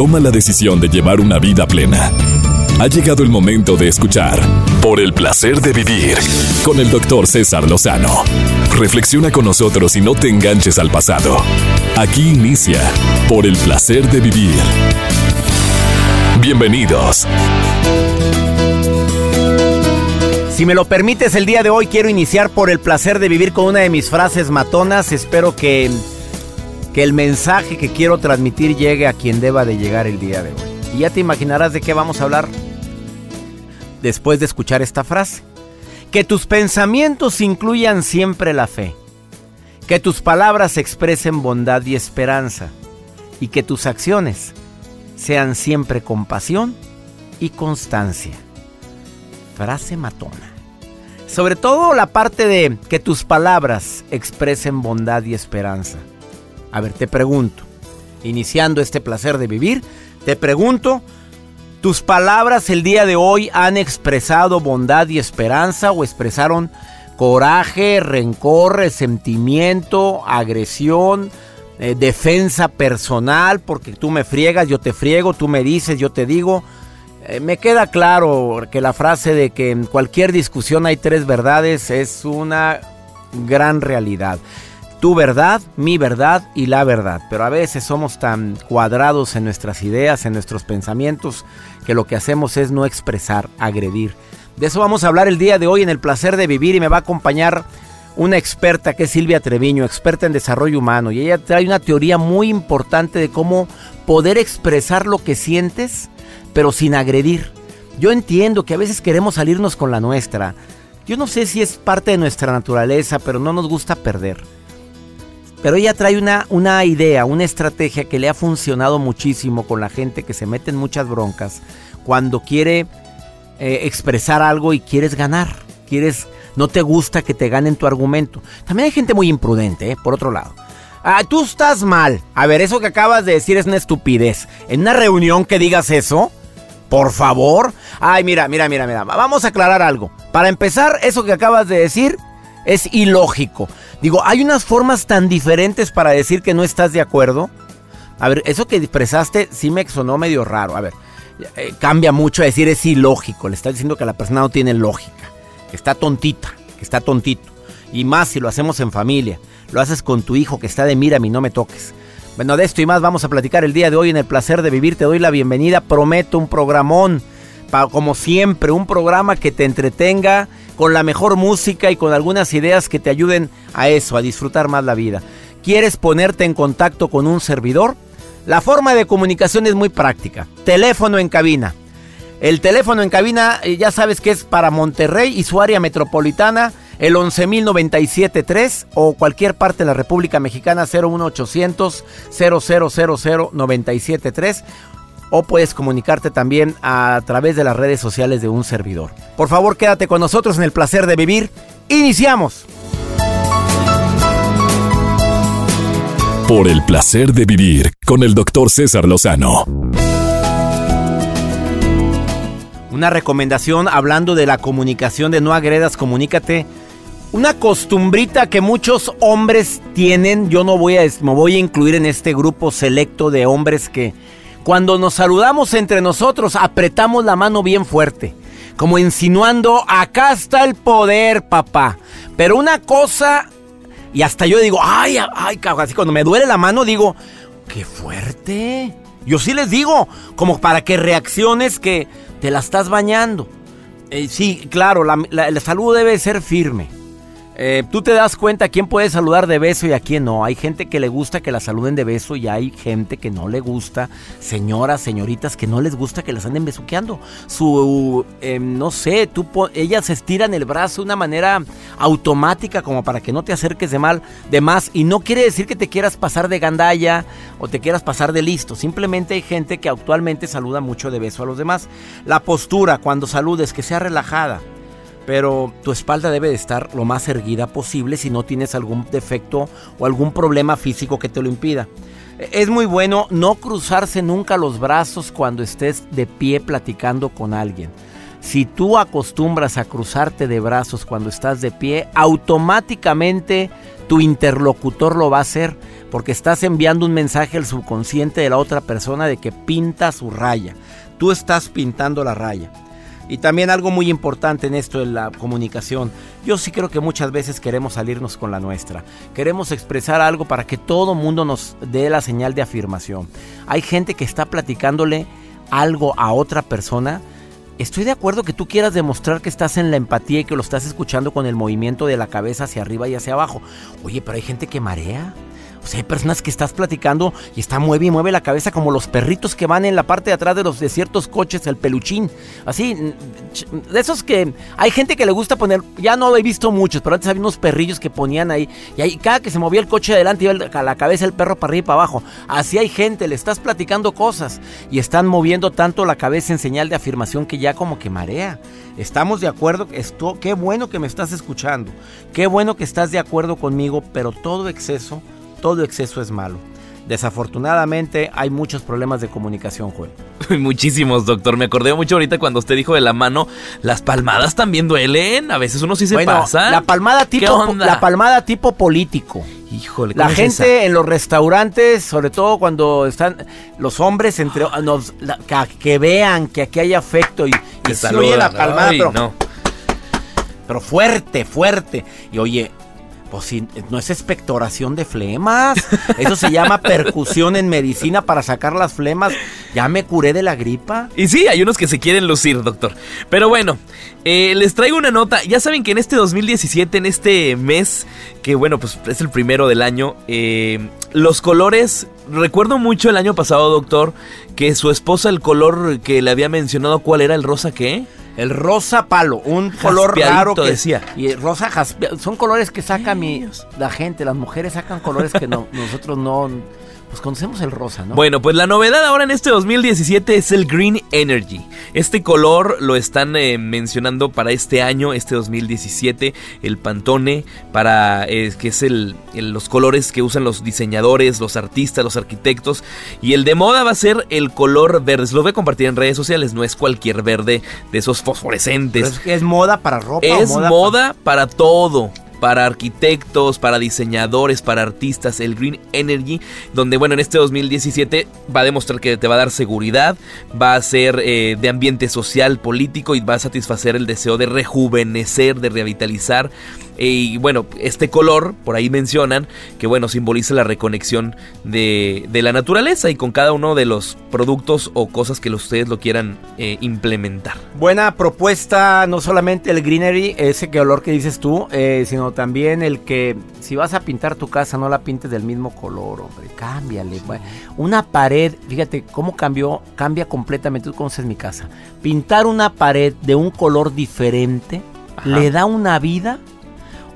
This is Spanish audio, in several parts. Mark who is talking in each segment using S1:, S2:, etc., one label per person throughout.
S1: toma la decisión de llevar una vida plena. Ha llegado el momento de escuchar Por el placer de vivir con el doctor César Lozano. Reflexiona con nosotros y no te enganches al pasado. Aquí inicia Por el placer de vivir. Bienvenidos.
S2: Si me lo permites, el día de hoy quiero iniciar por el placer de vivir con una de mis frases matonas. Espero que, que el mensaje que quiero transmitir llegue a quien deba de llegar el día de hoy. Y ya te imaginarás de qué vamos a hablar después de escuchar esta frase. Que tus pensamientos incluyan siempre la fe. Que tus palabras expresen bondad y esperanza. Y que tus acciones sean siempre compasión y constancia. Frase matona. Sobre todo la parte de que tus palabras expresen bondad y esperanza. A ver, te pregunto, iniciando este placer de vivir, te pregunto, ¿tus palabras el día de hoy han expresado bondad y esperanza o expresaron coraje, rencor, resentimiento, agresión, eh, defensa personal, porque tú me friegas, yo te friego, tú me dices, yo te digo? Eh, me queda claro que la frase de que en cualquier discusión hay tres verdades es una gran realidad tu verdad, mi verdad y la verdad. Pero a veces somos tan cuadrados en nuestras ideas, en nuestros pensamientos, que lo que hacemos es no expresar, agredir. De eso vamos a hablar el día de hoy en el placer de vivir y me va a acompañar una experta que es Silvia Treviño, experta en desarrollo humano. Y ella trae una teoría muy importante de cómo poder expresar lo que sientes, pero sin agredir. Yo entiendo que a veces queremos salirnos con la nuestra. Yo no sé si es parte de nuestra naturaleza, pero no nos gusta perder. Pero ella trae una, una idea, una estrategia que le ha funcionado muchísimo con la gente que se mete en muchas broncas cuando quiere eh, expresar algo y quieres ganar. Quieres, no te gusta que te ganen tu argumento. También hay gente muy imprudente, ¿eh? por otro lado. Ah, tú estás mal. A ver, eso que acabas de decir es una estupidez. En una reunión que digas eso, por favor. Ay, mira, mira, mira, mira. Vamos a aclarar algo. Para empezar, eso que acabas de decir es ilógico. Digo, hay unas formas tan diferentes para decir que no estás de acuerdo. A ver, eso que expresaste sí me sonó medio raro. A ver, eh, cambia mucho a decir es ilógico. Le estás diciendo que la persona no tiene lógica, que está tontita, que está tontito. Y más si lo hacemos en familia. Lo haces con tu hijo que está de mira, y no me toques. Bueno, de esto y más vamos a platicar el día de hoy en el placer de vivir. Te doy la bienvenida. Prometo un programón. como siempre, un programa que te entretenga con la mejor música y con algunas ideas que te ayuden a eso, a disfrutar más la vida. ¿Quieres ponerte en contacto con un servidor? La forma de comunicación es muy práctica. Teléfono en cabina. El teléfono en cabina eh, ya sabes que es para Monterrey y su área metropolitana, el 11.097.3 o cualquier parte de la República Mexicana 01800 0000 973 o puedes comunicarte también a través de las redes sociales de un servidor. Por favor, quédate con nosotros en el placer de vivir. Iniciamos.
S1: Por el placer de vivir con el doctor César Lozano.
S2: Una recomendación hablando de la comunicación, de no agredas, comunícate. Una costumbrita que muchos hombres tienen, yo no voy a, me voy a incluir en este grupo selecto de hombres que cuando nos saludamos entre nosotros, apretamos la mano bien fuerte, como insinuando, acá está el poder, papá. Pero una cosa, y hasta yo digo, ay, ay, así cuando me duele la mano digo, qué fuerte. Yo sí les digo, como para que reacciones que te la estás bañando. Eh, sí, claro, la, la salud debe ser firme. Eh, tú te das cuenta quién puede saludar de beso y a quién no. Hay gente que le gusta que la saluden de beso y hay gente que no le gusta, señoras, señoritas, que no les gusta que las anden besuqueando. Su, em, no sé, tú, ellas estiran el brazo de una manera automática como para que no te acerques de mal, de más. Y no quiere decir que te quieras pasar de gandalla o te quieras pasar de listo. Simplemente hay gente que actualmente saluda mucho de beso a los demás. La postura cuando saludes, que sea relajada pero tu espalda debe de estar lo más erguida posible si no tienes algún defecto o algún problema físico que te lo impida. Es muy bueno no cruzarse nunca los brazos cuando estés de pie platicando con alguien. Si tú acostumbras a cruzarte de brazos cuando estás de pie, automáticamente tu interlocutor lo va a hacer porque estás enviando un mensaje al subconsciente de la otra persona de que pinta su raya. Tú estás pintando la raya. Y también algo muy importante en esto de la comunicación. Yo sí creo que muchas veces queremos salirnos con la nuestra. Queremos expresar algo para que todo mundo nos dé la señal de afirmación. Hay gente que está platicándole algo a otra persona. Estoy de acuerdo que tú quieras demostrar que estás en la empatía y que lo estás escuchando con el movimiento de la cabeza hacia arriba y hacia abajo. Oye, pero hay gente que marea. O sea, hay personas que estás platicando y está mueve y mueve la cabeza como los perritos que van en la parte de atrás de los de ciertos coches, el peluchín. Así, de esos que hay gente que le gusta poner, ya no he visto muchos, pero antes había unos perrillos que ponían ahí. Y ahí cada que se movía el coche adelante iba la cabeza el perro para arriba y para abajo. Así hay gente, le estás platicando cosas y están moviendo tanto la cabeza en señal de afirmación que ya como que marea. Estamos de acuerdo, esto, qué bueno que me estás escuchando, qué bueno que estás de acuerdo conmigo, pero todo exceso todo exceso es malo. Desafortunadamente hay muchos problemas de comunicación, Joel.
S3: Muchísimos, doctor. Me acordé mucho ahorita cuando usted dijo de la mano, las palmadas también duelen. A veces uno sí se pasa.
S2: La palmada tipo, la palmada tipo político.
S3: Híjole,
S2: la gente en los restaurantes, sobre todo cuando están los hombres entre nos, que, vean que aquí hay afecto y, y se oye la palmada, pero, pero fuerte, fuerte. Y oye, pues si no es expectoración de flemas. Eso se llama percusión en medicina para sacar las flemas. Ya me curé de la gripa.
S3: Y sí, hay unos que se quieren lucir, doctor. Pero bueno, eh, les traigo una nota. Ya saben que en este 2017, en este mes, que bueno, pues es el primero del año, eh, los colores. Recuerdo mucho el año pasado, doctor, que su esposa, el color que le había mencionado, ¿cuál era el rosa qué?
S2: El rosa palo, un color raro que decía. Y rosa son colores que saca mi la gente, las mujeres sacan colores que no, nosotros no pues conocemos el rosa, ¿no?
S3: Bueno, pues la novedad ahora en este 2017 es el Green Energy. Este color lo están eh, mencionando para este año, este 2017, el Pantone, para eh, que es el, los colores que usan los diseñadores, los artistas, los arquitectos. Y el de moda va a ser el color verde. Se lo voy a compartir en redes sociales, no es cualquier verde de esos fosforescentes.
S2: es, es moda para ropa.
S3: Es moda para todo para arquitectos, para diseñadores, para artistas, el Green Energy, donde bueno, en este 2017 va a demostrar que te va a dar seguridad, va a ser eh, de ambiente social, político y va a satisfacer el deseo de rejuvenecer, de revitalizar y bueno, este color, por ahí mencionan, que bueno, simboliza la reconexión de, la naturaleza y con cada uno de los productos o cosas que ustedes lo quieran eh, implementar.
S2: Buena propuesta, no solamente el greenery, ese color que dices tú, eh, sino también el que si vas a pintar tu casa no la pintes del mismo color, hombre, cámbiale. Una pared, fíjate cómo cambió, cambia completamente, tú conoces mi casa. Pintar una pared de un color diferente le da una vida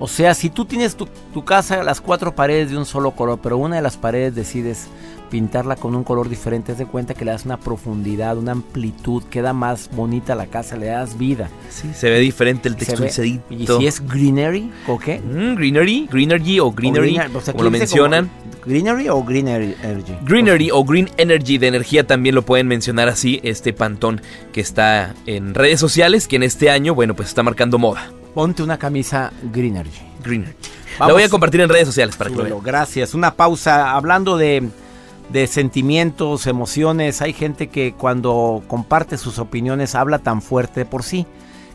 S2: o sea, si tú tienes tu, casa, las cuatro paredes de un solo color, pero una de las paredes decides pintarla con un color diferente, haz de cuenta que le das una profundidad, una amplitud, queda más bonita la casa, le das vida.
S3: Sí, se ve diferente el texto
S2: ¿Y si es greenery o qué?
S3: Mm, greenery, greenery o greenery, como lo mencionan.
S2: greenery o green energy.
S3: Greenery o green energy de energía también lo pueden mencionar así, este pantón que está en redes sociales, que en este año, bueno, pues está marcando moda.
S2: Ponte una camisa Greenergy.
S3: Greenergy. La voy a compartir en redes sociales para que lo vean.
S2: Gracias. Una pausa. Hablando de, de sentimientos, emociones, hay gente que cuando comparte sus opiniones habla tan fuerte por sí.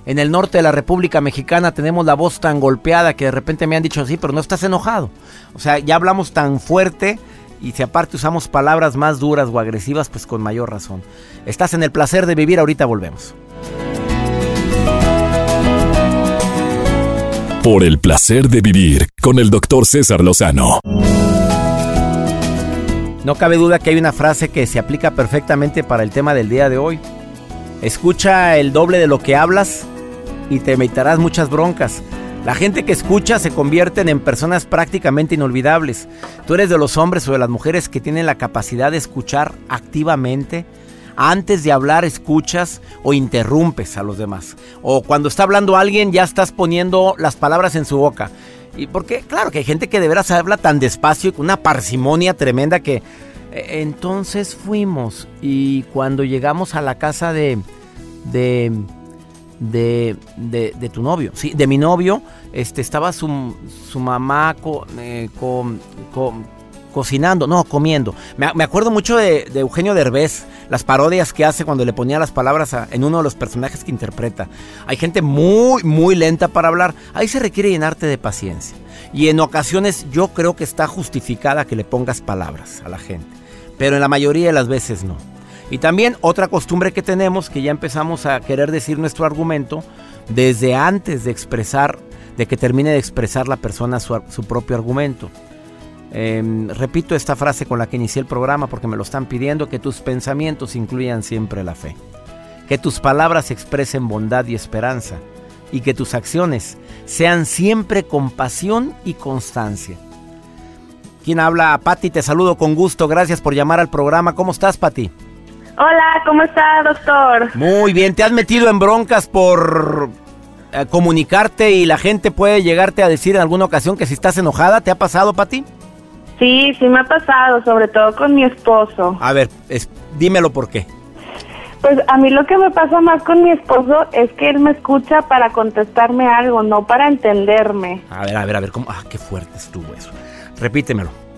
S2: En el norte de la República Mexicana tenemos la voz tan golpeada que de repente me han dicho así, pero no estás enojado. O sea, ya hablamos tan fuerte y si aparte usamos palabras más duras o agresivas, pues con mayor razón. Estás en el placer de vivir, ahorita volvemos.
S1: Por el placer de vivir con el doctor César Lozano.
S2: No cabe duda que hay una frase que se aplica perfectamente para el tema del día de hoy. Escucha el doble de lo que hablas y te evitarás muchas broncas. La gente que escucha se convierten en personas prácticamente inolvidables. Tú eres de los hombres o de las mujeres que tienen la capacidad de escuchar activamente, antes de hablar escuchas o interrumpes a los demás. O cuando está hablando alguien ya estás poniendo las palabras en su boca. Y porque, claro, que hay gente que de veras habla tan despacio y con una parsimonia tremenda que... E, entonces fuimos y cuando llegamos a la casa de, de, de, de, tu novio. Sí, de mi novio. Este, estaba su, su mamá eh, con, cocinando, no, comiendo. Me, acuerdo mucho de, de, Eugenio Derbez, las parodias que hace cuando le ponía las palabras en uno de los personajes que interpreta. Hay gente muy, muy lenta para hablar. Ahí se requiere llenarte de paciencia. Y en ocasiones yo creo que está justificada que le pongas palabras a la gente. Pero en la mayoría de las veces no. Y también otra costumbre que tenemos, que ya empezamos a querer decir nuestro argumento, desde antes de expresar, de que termine de expresar la persona su, propio argumento. Em, repito esta frase con la que inicié el programa porque me lo están pidiendo, que tus pensamientos incluyan siempre la fe, que tus palabras expresen bondad y esperanza y que tus acciones sean siempre compasión y constancia. ¿Quién habla? Patti, te saludo con gusto, gracias por llamar al programa. ¿Cómo estás, Patti?
S4: Hola, ¿cómo está, doctor?
S2: Muy bien, ¿te has metido en broncas por eh, comunicarte y la gente puede llegarte a decir en alguna ocasión que si estás enojada? ¿Te ha pasado, Pati?
S4: Sí, sí me ha pasado, sobre todo con mi esposo.
S2: A ver, dímelo por qué.
S4: Pues a mí lo que me pasa más con mi esposo es que él me escucha para contestarme algo, no para entenderme.
S2: A ver, a ver, a ver, ¿cómo? Ah, qué fuerte estuvo eso. Repítemelo.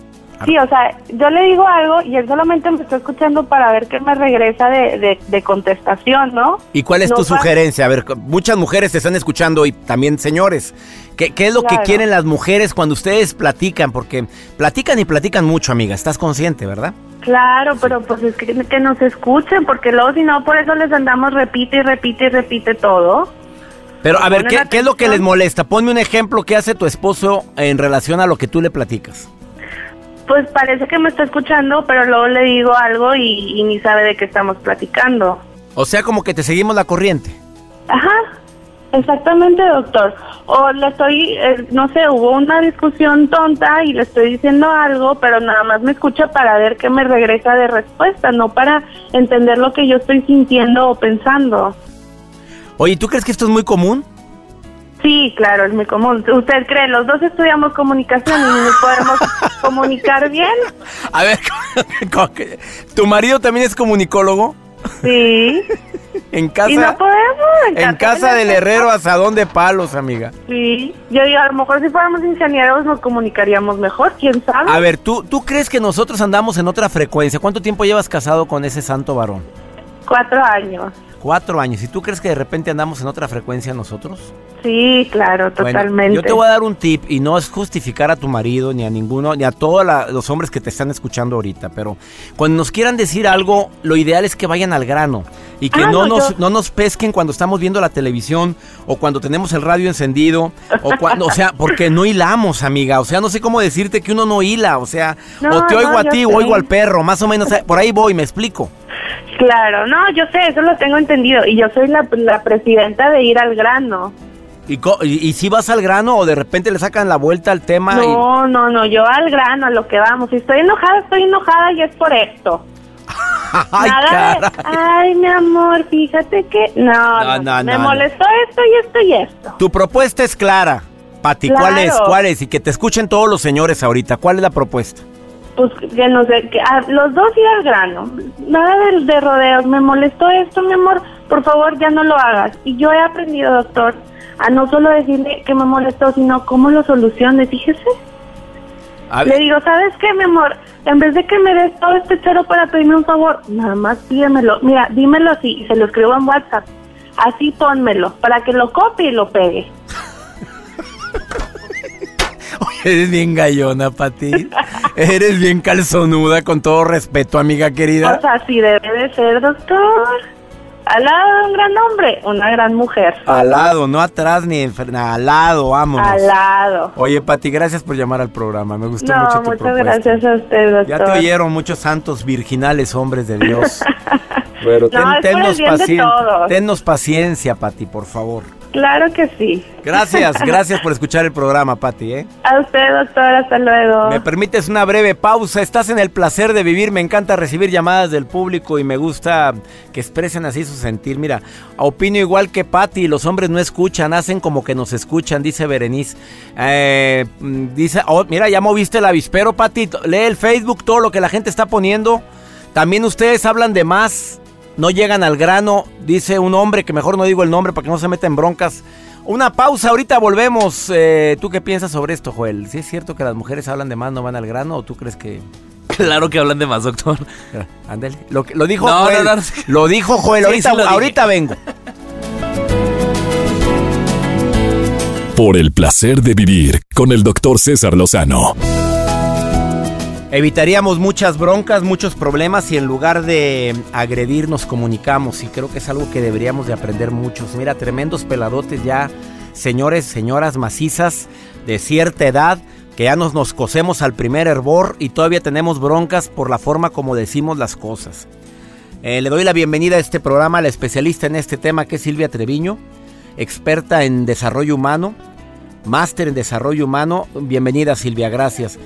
S4: Sí, o sea, yo le digo algo y él solamente me está escuchando para ver qué me regresa de, de, contestación, ¿no?
S2: ¿Y cuál es tu sugerencia? A ver, muchas mujeres te están escuchando y también señores. ¿Qué, qué es lo que quieren las mujeres cuando ustedes platican? Porque platican y platican mucho, amiga. ¿Estás consciente, verdad?
S4: Claro, pero pues es que, que nos escuchen, porque luego si no, por eso les andamos repite y repite y repite todo.
S2: Pero a ver, ¿qué, ¿qué es lo que les molesta? Ponme un ejemplo que hace tu esposo en relación a lo que tú le platicas.
S4: Pues parece que me está escuchando, pero luego le digo algo y, ni sabe de qué estamos platicando.
S2: O sea, como que te seguimos la corriente.
S4: Ajá, exactamente, doctor. O le estoy, eh, no sé, hubo una discusión tonta y le estoy diciendo algo, pero nada más me escucha para ver qué me regresa de respuesta, no para entender lo que yo estoy sintiendo o pensando.
S2: Oye, ¿tú crees que esto es muy común?
S4: Sí, claro, es muy común. ¿Usted cree? Los dos estudiamos comunicación y nos podemos comunicar bien.
S2: A ver, ¿tu marido también es comunicólogo?
S4: Sí.
S2: En casa.
S4: Y no podemos.
S2: En, casa, del herrero asadón de palos, amiga.
S4: Sí. Yo digo, a lo mejor si fuéramos ingenieros nos comunicaríamos mejor, quién sabe.
S2: A ver, ¿tú, ¿tú crees que nosotros andamos en otra frecuencia? ¿Cuánto tiempo llevas casado con ese santo varón?
S4: Cuatro años.
S2: Cuatro años. ¿Y tú crees que de repente andamos en otra frecuencia nosotros?
S4: Sí, claro, totalmente.
S2: yo te voy a dar un tip y no es justificar a tu marido ni a ninguno, ni a todos los hombres que te están escuchando ahorita, pero cuando nos quieran decir algo, lo ideal es que vayan al grano y que ah, no, nos, no nos pesquen cuando estamos viendo la televisión o cuando tenemos el radio encendido o cuando, o sea, porque no hilamos, amiga, o sea, no sé cómo decirte que uno no hila, o sea, o te oigo a ti o oigo al perro, más o menos, por ahí voy, me explico.
S4: Claro, no, yo sé, eso lo tengo entendido. Y yo soy la, presidenta de ir al grano.
S2: ¿Y, ¿Y, si vas al grano o de repente le sacan la vuelta al tema?
S4: No, no, no, yo al grano, a lo que vamos. Si estoy enojada, estoy enojada y es por esto.
S2: ay, Nada
S4: ay, mi amor, fíjate que... No, no, me molestó esto y esto y esto.
S2: Tu propuesta es clara, Pati. ¿Cuál es? ¿Cuál es? Y que te escuchen todos los señores ahorita. ¿Cuál es la propuesta?
S4: pues que no sé, que a los dos ir al grano, nada de, de, rodeos, me molestó esto, mi amor, por favor ya no lo hagas. Y yo he aprendido, doctor, a no solo decirle que me molestó, sino cómo lo soluciones, fíjese. Le digo, ¿sabes qué, mi amor? En vez de que me des todo este chero para pedirme un favor, nada más pídemelo. Mira, dímelo así y se lo escribo en WhatsApp. Así pónmelo, para que lo copie y lo pegue.
S2: Eres bien gallona, Pati. Eres bien calzonuda, con todo respeto, amiga querida.
S4: O sea, sí debe de ser, doctor. Al lado de un gran hombre, una gran mujer.
S2: Al lado, no atrás ni al lado, vámonos.
S4: Al lado.
S2: Oye, Pati, gracias por llamar al programa. Me gustó mucho tu
S4: muchas gracias a usted, doctor.
S2: Ya te oyeron muchos santos virginales hombres de Dios. Pero tennos paciencia, Pati, por favor.
S4: Claro que sí.
S2: Gracias, gracias por escuchar el programa, Pati. ¿eh?
S4: A usted, doctor, hasta luego.
S2: Me permites una breve pausa. Estás en el placer de vivir. Me encanta recibir llamadas del público y me gusta que expresen así su sentir. Mira, opino igual que Pati. Los hombres no escuchan, hacen como que nos escuchan, dice Berenice. Eh, dice, oh, mira, ya moviste el avispero, Pati. Lee el Facebook, todo lo que la gente está poniendo. También ustedes hablan de más no llegan al grano, dice un hombre que mejor no digo el nombre para que no se meta en broncas. Una pausa, ahorita volvemos. Eh, ¿Tú qué piensas sobre esto, Joel? ¿Sí es cierto que las mujeres hablan de más, no van al grano o tú crees que...
S5: Claro que hablan de más, doctor.
S2: Ándale. Lo, lo dijo Joel. Lo dijo Joel. ahorita, ahorita vengo.
S1: Por el placer de vivir con el doctor César Lozano.
S2: Evitaríamos muchas broncas, muchos problemas si en lugar de agredir nos comunicamos y creo que es algo que deberíamos de aprender muchos. Mira, tremendos peladotes ya, señores, señoras macizas de cierta edad que ya nos, nos cosemos al primer hervor y todavía tenemos broncas por la forma como decimos las cosas. Eh, le doy la bienvenida a este programa a la especialista en este tema que es Silvia Treviño, experta en desarrollo humano, máster en desarrollo humano. Bienvenida Silvia, gracias.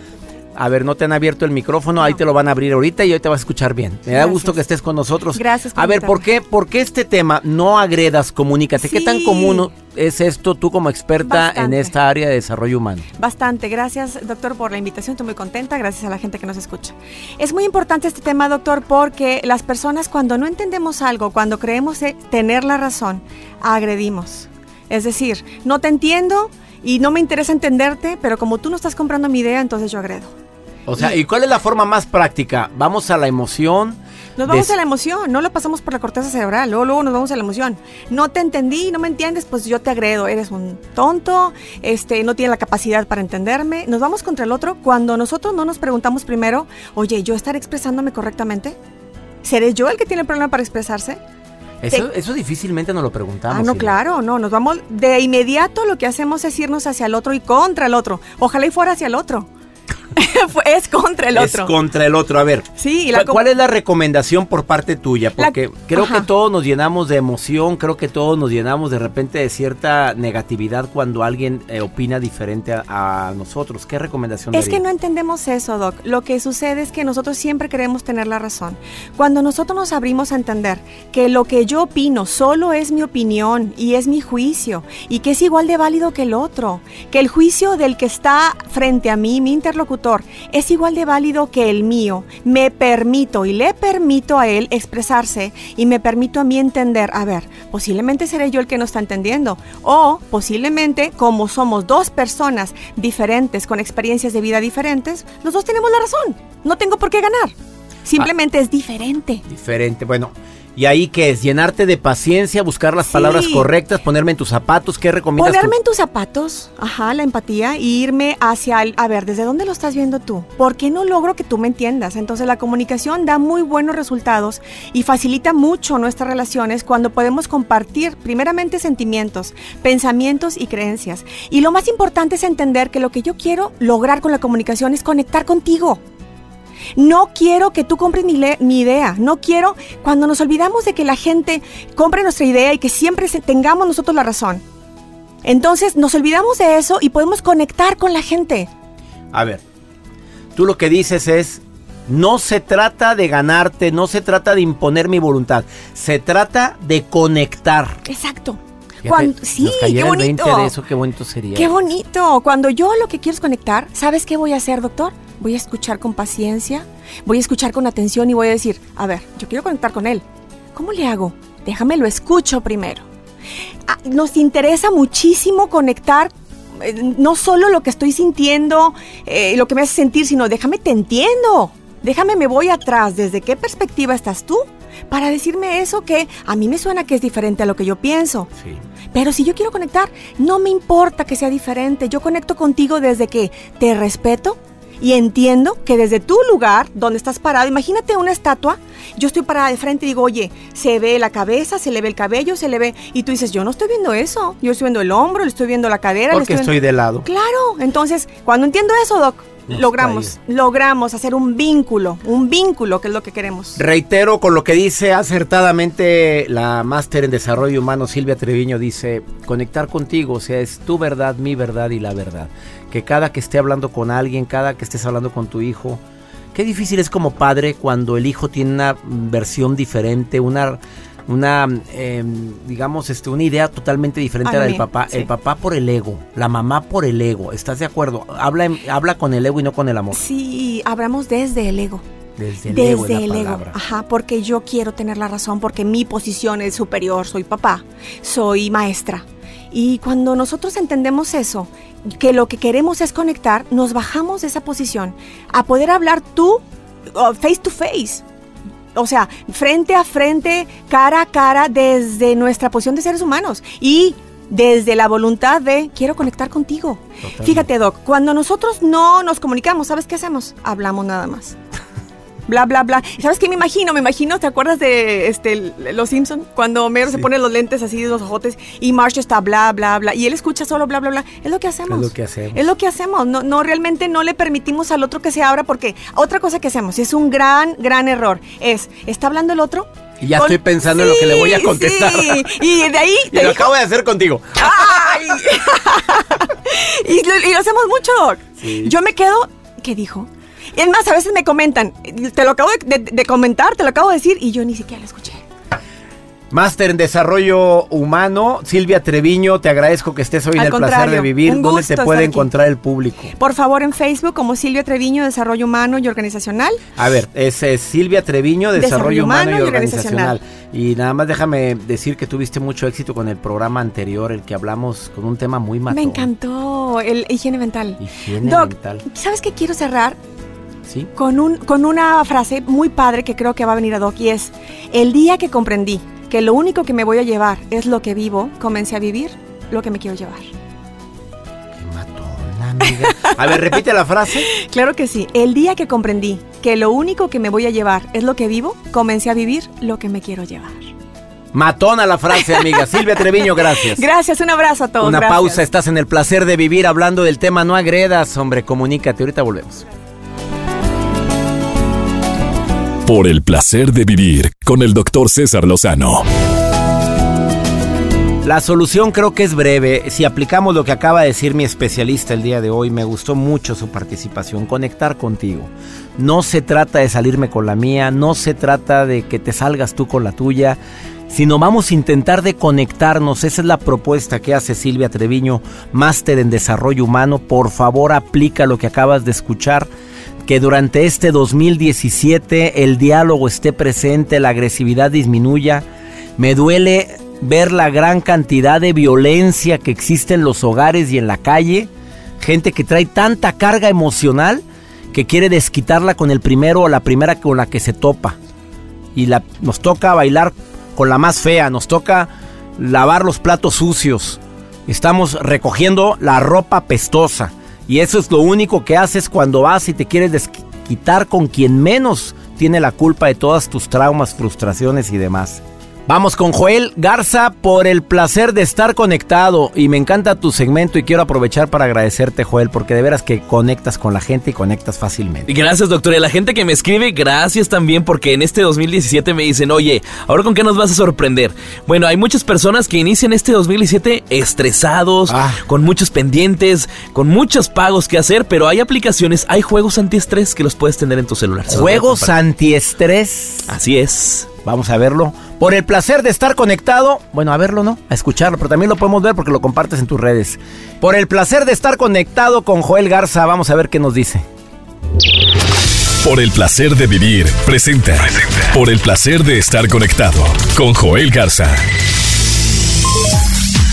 S2: A ver, no te han abierto el micrófono, ahí te lo van a abrir ahorita y hoy te vas a escuchar bien. Me da gusto que estés con nosotros.
S6: Gracias.
S2: a ver, ¿por qué, ¿por qué este tema? No agredas, comunícate. ¿Qué tan común es esto tú como experta en esta área de desarrollo humano?
S6: Bastante. Gracias, doctor, por la invitación. Estoy muy contenta. Gracias a la gente que nos escucha. Es muy importante este tema, doctor, porque las personas cuando no entendemos algo, cuando creemos tener la razón, agredimos. Es decir, no te entiendo y no me interesa entenderte, pero como tú no estás comprando mi idea, entonces yo agredo.
S2: O sea, ¿y cuál es la forma más práctica? ¿Vamos a la emoción?
S6: Nos vamos a la emoción, no lo pasamos por la corteza cerebral, luego, luego nos vamos a la emoción. No te entendí, no me entiendes, pues yo te agredo, eres un tonto, este, no tienes la capacidad para entenderme. Nos vamos contra el otro cuando nosotros no nos preguntamos primero, oye, ¿yo estaré expresándome correctamente? ¿Seré yo el que tiene el problema para expresarse?
S2: Eso, eso difícilmente nos lo preguntamos. Ah,
S6: no, claro, no, nos vamos de inmediato lo que hacemos es irnos hacia el otro y contra el otro. Ojalá y fuera hacia el otro. es contra el otro.
S2: Es contra el otro. A ver,
S6: sí,
S2: ¿cuál, es la recomendación por parte tuya? Porque creo que todos nos llenamos de emoción, creo que todos nos llenamos de repente de cierta negatividad cuando alguien eh, opina diferente a, nosotros. ¿Qué recomendación?
S6: Es que no entendemos eso, Doc. Lo que sucede es que nosotros siempre queremos tener la razón. Cuando nosotros nos abrimos a entender que lo que yo opino solo es mi opinión y es mi juicio y que es igual de válido que el otro, que el juicio del que está frente a mí, mi interlocutor, es igual de válido que el mío. Me permito y le permito a él expresarse y me permito a mí entender, a ver, posiblemente seré yo el que no está entendiendo o posiblemente como somos dos personas diferentes con experiencias de vida diferentes, los dos tenemos la razón. No tengo por qué ganar. Simplemente es diferente.
S2: Diferente. Bueno, ¿Y ahí qué es? ¿Llenarte de paciencia, buscar las palabras correctas, ponerme en tus zapatos? ¿Qué recomiendas
S6: Ponerme en tus zapatos, ajá, la empatía, y irme hacia el... A ver, ¿desde dónde lo estás viendo tú? ¿Por qué no logro que tú me entiendas? Entonces la comunicación da muy buenos resultados y facilita mucho nuestras relaciones cuando podemos compartir primeramente sentimientos, pensamientos y creencias. Y lo más importante es entender que lo que yo quiero lograr con la comunicación es conectar contigo. No quiero que tú compres mi, mi, idea. No quiero, cuando nos olvidamos de que la gente compre nuestra idea y que siempre tengamos nosotros la razón. Entonces nos olvidamos de eso y podemos conectar con la gente.
S2: A ver, tú lo que dices es, no se trata de ganarte, no se trata de imponer mi voluntad, se trata de conectar.
S6: Exacto. sí, qué bonito.
S2: de eso, qué bonito sería.
S6: Qué bonito. Cuando yo lo que quiero es conectar, ¿sabes qué voy a hacer, doctor? Voy a escuchar con paciencia, voy a escuchar con atención y voy a decir, a ver, yo quiero conectar con él. ¿Cómo le hago? Déjame lo escucho primero. Ah, nos interesa muchísimo conectar eh, no solo lo que estoy sintiendo, eh, lo que me hace sentir, sino déjame te entiendo. Déjame me voy atrás. ¿Desde qué perspectiva estás tú? Para decirme eso que a mí me suena que es diferente a lo que yo pienso. Sí. Pero si yo quiero conectar, no me importa que sea diferente. Yo conecto contigo desde que te respeto, y entiendo que desde tu lugar, donde estás parado, imagínate una estatua, yo estoy parada de frente y digo, oye, se ve la cabeza, se le ve el cabello, se le ve... Y tú dices, yo no estoy viendo eso, yo estoy viendo el hombro, le estoy viendo la cadera.
S2: Porque
S6: estoy,
S2: estoy de lado.
S6: Claro, entonces, cuando entiendo eso, Doc, logramos, logramos hacer un vínculo, un vínculo que es lo que queremos.
S2: Reitero con lo que dice acertadamente la máster en desarrollo humano Silvia Treviño, dice, conectar contigo, o sea, es tu verdad, mi verdad y la verdad. Que cada que esté hablando con alguien, cada que estés hablando con tu hijo, qué difícil es como padre cuando el hijo tiene una versión diferente, una una, em, digamos, este, una idea totalmente diferente a, la del papá. El papá por el ego, la mamá por el ego. ¿Estás de acuerdo? Habla, habla con el ego y no con el amor.
S6: Sí, hablamos desde el ego.
S2: Desde el ego. la
S6: el ego.
S2: palabra.
S6: Ajá, porque yo quiero tener la razón, porque mi posición es superior, soy papá, soy maestra. Y cuando nosotros entendemos eso, que lo que queremos es conectar, nos bajamos de esa posición a poder hablar tú oh, face to face. O sea, frente a frente, cara a cara, desde nuestra posición de seres humanos. Y desde la voluntad de quiero conectar contigo.
S2: Totalmente.
S6: Fíjate, Doc, cuando nosotros no nos comunicamos, ¿sabes qué hacemos? Hablamos nada más. Bla, bla, bla. ¿Sabes qué me imagino? Me imagino, ¿te acuerdas de este, Los Simpson Cuando Homero se pone los lentes así de los ojotes y Marsh está bla, bla, bla. Y él escucha solo bla, bla, bla. Es lo que hacemos.
S2: Es lo que hacemos.
S6: Es lo que hacemos. No, no, realmente no le permitimos al otro que se abra porque otra cosa que hacemos, y es un gran, gran error, es, ¿está hablando el otro?
S2: Y ya estoy pensando en lo que le voy a contestar.
S6: sí. Y de ahí...
S2: Y
S6: te
S2: lo
S6: dijo-
S2: acabo de hacer contigo.
S6: ¡Ay! y, lo, y lo hacemos mucho, Doc.
S2: Sí.
S6: Yo me quedo, ¿qué dijo? Y es más, a veces me comentan, te lo acabo de, de- de comentar, te lo acabo de decir, y yo ni siquiera lo escuché.
S2: Máster en Desarrollo Humano, Silvia Treviño, te agradezco que estés hoy en el placer de vivir. ¿Dónde te puede encontrar el público?
S6: Por favor, en Facebook como Silvia Treviño, Desarrollo Humano y Organizacional.
S2: A ver, es, es Silvia Treviño, Desarrollo,
S6: Desarrollo
S2: Humano,
S6: Humano
S2: y Organizacional.
S6: Organizacional.
S2: Y nada más déjame decir que tuviste mucho éxito con el programa anterior, el que hablamos con un tema muy matón.
S6: Me encantó el higiene mental.
S2: Higiene
S6: Doc,
S2: mental.
S6: ¿sabes qué quiero cerrar?
S2: ¿Sí?
S6: Con, un, con una frase muy padre que creo que va a venir a Doc y es, el día que comprendí que lo único que me voy a llevar es lo que vivo, comencé a vivir lo que me quiero llevar.
S2: Qué matona, amiga. A ver, repite la frase.
S6: Claro que sí. El día que comprendí que lo único que me voy a llevar es lo que vivo, comencé a vivir lo que me quiero llevar.
S2: Matona la frase, amiga. Silvia Treviño, gracias.
S6: Gracias, un abrazo a todos.
S2: Una
S6: gracias.
S2: pausa, estás en el placer de vivir hablando del tema No agredas, hombre, comunícate, ahorita volvemos.
S1: Por el placer de vivir con el doctor César Lozano.
S2: La solución creo que es breve. Si aplicamos lo que acaba de decir mi especialista el día de hoy, me gustó mucho su participación, conectar contigo. No se trata de salirme con la mía, no se trata de que te salgas tú con la tuya, sino vamos a intentar de conectarnos. Esa es la propuesta que hace Silvia Treviño, máster en desarrollo humano. Por favor, aplica lo que acabas de escuchar. Que durante este 2017 el diálogo esté presente, la agresividad disminuya. Me duele ver la gran cantidad de violencia que existe en los hogares y en la calle. Gente que trae tanta carga emocional que quiere desquitarla con el primero o la primera con la que se topa. Y la, nos toca bailar con la más fea, nos toca lavar los platos sucios. Estamos recogiendo la ropa pestosa. Y eso es lo único que haces cuando vas y te quieres desquitar con quien menos tiene la culpa de todas tus traumas, frustraciones y demás. Vamos con Joel Garza por el placer de estar conectado y me encanta tu segmento y quiero aprovechar para agradecerte Joel porque de veras que conectas con la gente y conectas fácilmente.
S3: Gracias, doctor. Y a la gente que me escribe, gracias también porque en este 2017 me dicen, oye, ¿ahora con qué nos vas a sorprender? Bueno, hay muchas personas que inician este 2017 estresados,
S2: Ah.
S3: con muchos pendientes, con muchos pagos que hacer, pero hay aplicaciones, hay juegos antiestrés que los puedes tener en tu celular.
S2: Juegos antiestrés.
S3: Así es.
S2: Vamos a verlo. Por el placer de estar conectado. Bueno, a verlo, ¿no? A escucharlo, pero también lo podemos ver porque lo compartes en tus redes. Por el placer de estar conectado con Joel Garza. Vamos a ver qué nos dice.
S1: Por el placer de vivir, presenta. Por el placer de estar conectado con Joel Garza.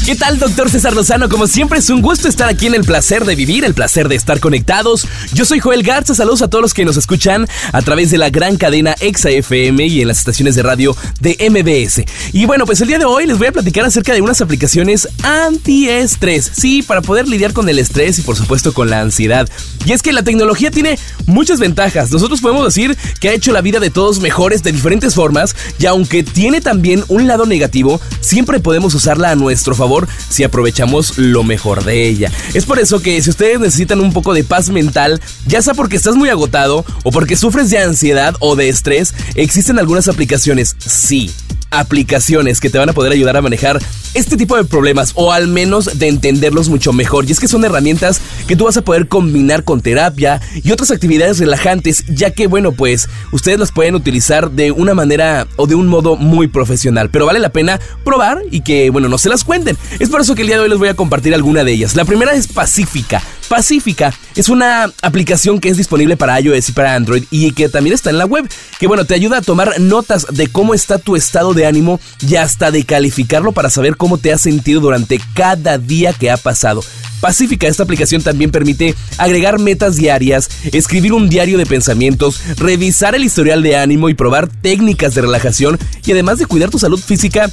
S3: ¿Qué tal, doctor César Lozano? Como siempre, es un gusto estar aquí en el placer de vivir, el placer de estar conectados. Yo soy Joel Garza, saludos a todos los que nos escuchan a través de la gran cadena Exa FM y en las estaciones de radio de MBS. Y bueno, pues el día de hoy les voy a platicar acerca de unas aplicaciones antiestrés. Sí, para poder lidiar con el estrés y por supuesto con la ansiedad. Y es que la tecnología tiene muchas ventajas. Nosotros podemos decir que ha hecho la vida de todos mejores de diferentes formas y aunque tiene también un lado negativo, siempre podemos usarla a nuestro favor si aprovechamos lo mejor de ella. Es por eso que si ustedes necesitan un poco de paz mental, ya sea porque estás muy agotado o porque sufres de ansiedad o de estrés, existen algunas aplicaciones, sí, aplicaciones que te van a poder ayudar a manejar este tipo de problemas o al menos de entenderlos mucho mejor. Y es que son herramientas que tú vas a poder combinar con terapia y otras actividades relajantes, ya que bueno, pues ustedes las pueden utilizar de una manera o de un modo muy profesional, pero vale la pena probar y que bueno, no se las cuenten. Es por eso que el día de hoy les voy a compartir alguna de ellas. La primera es Pacífica. Pacífica es una aplicación que es disponible para iOS y para Android y que también está en la web, que bueno, te ayuda a tomar notas de cómo está tu estado de ánimo y hasta de calificarlo para saber cómo te has sentido durante cada día que ha pasado. Pacífica, esta aplicación también permite agregar metas diarias, escribir un diario de pensamientos, revisar el historial de ánimo y probar técnicas de relajación y además de cuidar tu salud física,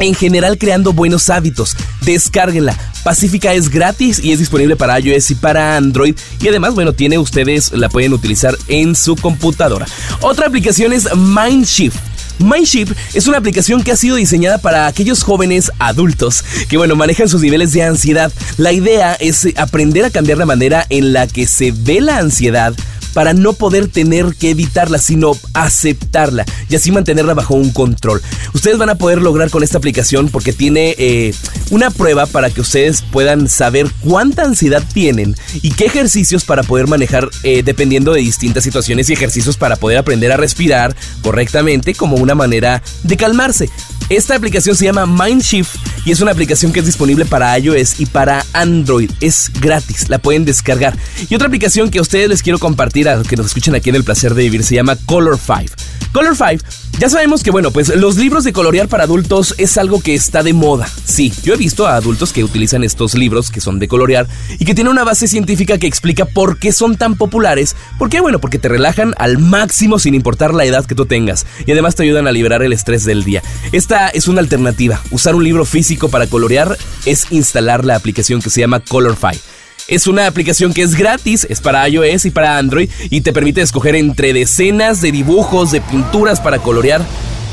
S3: en general creando buenos hábitos. Descárguenla. Pacífica es gratis y es disponible para iOS y para Android. Y además, bueno, tiene ustedes, la pueden utilizar en su computadora. Otra aplicación es Mindshift. Mindshift es una aplicación que ha sido diseñada para aquellos jóvenes adultos que, bueno, manejan sus niveles de ansiedad. La idea es aprender a cambiar la manera en la que se ve la ansiedad para no poder tener que evitarla, sino aceptarla y así mantenerla bajo un control. Ustedes van a poder lograr con esta aplicación porque tiene eh, una prueba para que ustedes puedan saber cuánta ansiedad tienen y qué ejercicios para poder manejar eh, dependiendo de distintas situaciones y ejercicios para poder aprender a respirar correctamente como una manera de calmarse. Esta aplicación se llama Mindshift y es una aplicación que es disponible para iOS y para Android. Es gratis, la pueden descargar. Y otra aplicación que a ustedes les quiero compartir que nos escuchen aquí en El Placer de Vivir se llama Color 5. Color 5, ya sabemos que bueno, pues los libros de colorear para adultos es algo que está de moda. Sí, yo he visto a adultos que utilizan estos libros que son de colorear y que tienen una base científica que explica por qué son tan populares. ¿Por qué? Bueno, porque te relajan al máximo sin importar la edad que tú tengas y además te ayudan a liberar el estrés del día. Esta es una alternativa. Usar un libro físico para colorear es instalar la aplicación que se llama Colorfy. Es una aplicación que es gratis, es para iOS y para Android y te permite escoger entre decenas de dibujos, de pinturas para colorear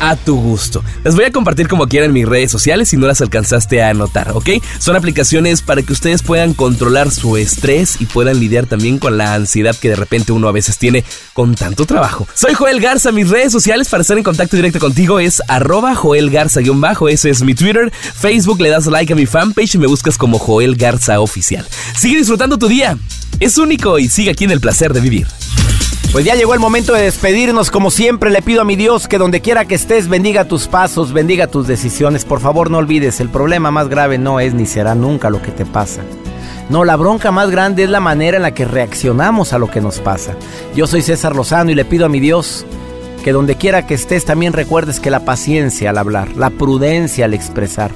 S3: a tu gusto. Las voy a compartir como quieran en mis redes sociales si no las alcanzaste a anotar, ¿ok? Son aplicaciones para que ustedes puedan controlar su estrés y puedan lidiar también con la ansiedad que de repente uno a veces tiene con tanto trabajo. Soy Joel Garza, mis redes sociales para estar en contacto directo contigo es arroba Joel Garza-bajo, ese es mi Twitter, Facebook le das like a mi fanpage y me buscas como Joel Garza Oficial. Sigue disfrutando tu día, es único y sigue aquí en el placer de vivir.
S2: Pues ya llegó el momento de despedirnos. Como siempre, le pido a mi Dios que donde quiera que estés, bendiga tus pasos, bendiga tus decisiones. Por favor, no olvides, el problema más grave no es ni será nunca lo que te pasa. No, la bronca más grande es la manera en la que reaccionamos a lo que nos pasa. Yo soy César Lozano y le pido a mi Dios que donde quiera que estés también recuerdes que la paciencia al hablar, la prudencia al expresar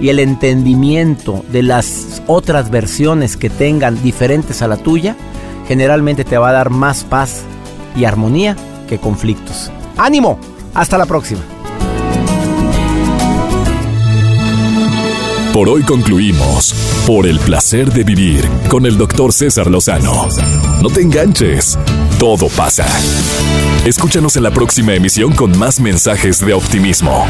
S2: y el entendimiento de las otras versiones que tengan diferentes a la tuya, generalmente te va a dar más paz y armonía que conflictos. ¡Ánimo! Hasta la próxima.
S1: Por hoy concluimos por el placer de vivir con el doctor César Lozano. No te enganches, todo pasa. Escúchanos en la próxima emisión con más mensajes de optimismo.